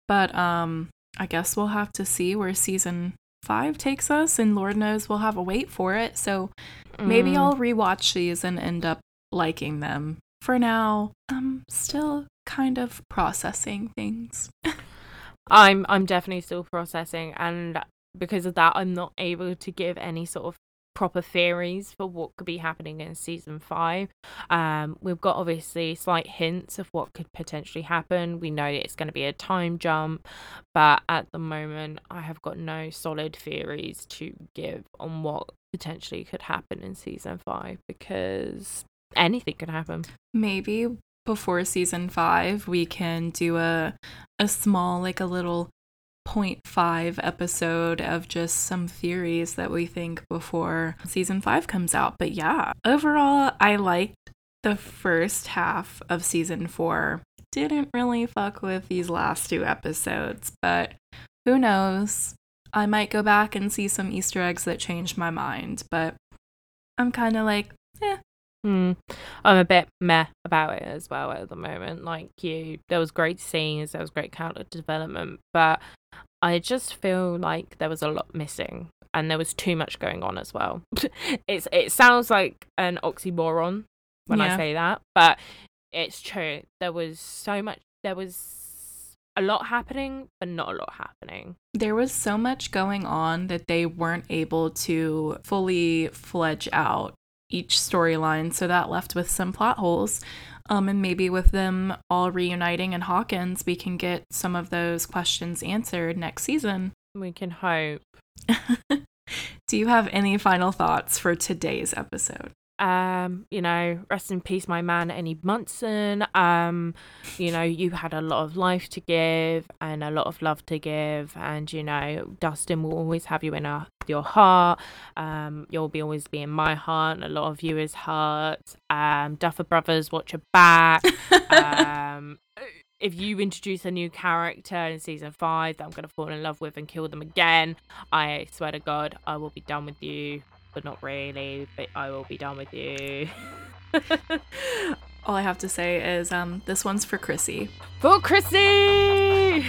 But um, I guess we'll have to see where season five takes us, and Lord knows we'll have a wait for it. So maybe Mm. I'll rewatch these and end up liking them. For now, I'm still kind of processing things. I'm I'm definitely still processing, and because of that, I'm not able to give any sort of proper theories for what could be happening in season five. Um, we've got obviously slight hints of what could potentially happen. We know it's going to be a time jump, but at the moment, I have got no solid theories to give on what potentially could happen in season five because anything could happen. Maybe before season five, we can do a a small, like a little 0.5 episode of just some theories that we think before season five comes out. But yeah, overall, I liked the first half of season four. Didn't really fuck with these last two episodes, but who knows? I might go back and see some Easter eggs that changed my mind, but I'm kind of like, eh. Hmm. I'm a bit meh about it as well at the moment. Like you, there was great scenes, there was great character development, but I just feel like there was a lot missing and there was too much going on as well. it's it sounds like an oxymoron when Yeah. I say that, but it's true. There was so much there was a lot happening, but not a lot happening. There was so much going on that they weren't able to fully fledge out each storyline, so that left with some plot holes. Um, and maybe with them all reuniting in Hawkins, we can get some of those questions answered next season. We can hope. Do you have any final thoughts for today's episode? Um you know rest in peace my man Eddie Munson. Um you know you had a lot of life to give and a lot of love to give. And you know Dustin will always have you in our, your heart. Um you'll be always be in my heart and a lot of viewers hearts um Duffer Brothers watch your back. Um if you introduce a new character in season five that I'm gonna fall in love with and kill them again I swear to god I will be done with you but not really, but I will be done with you. All I have to say is um, this one's for Chrissy. For Chrissy!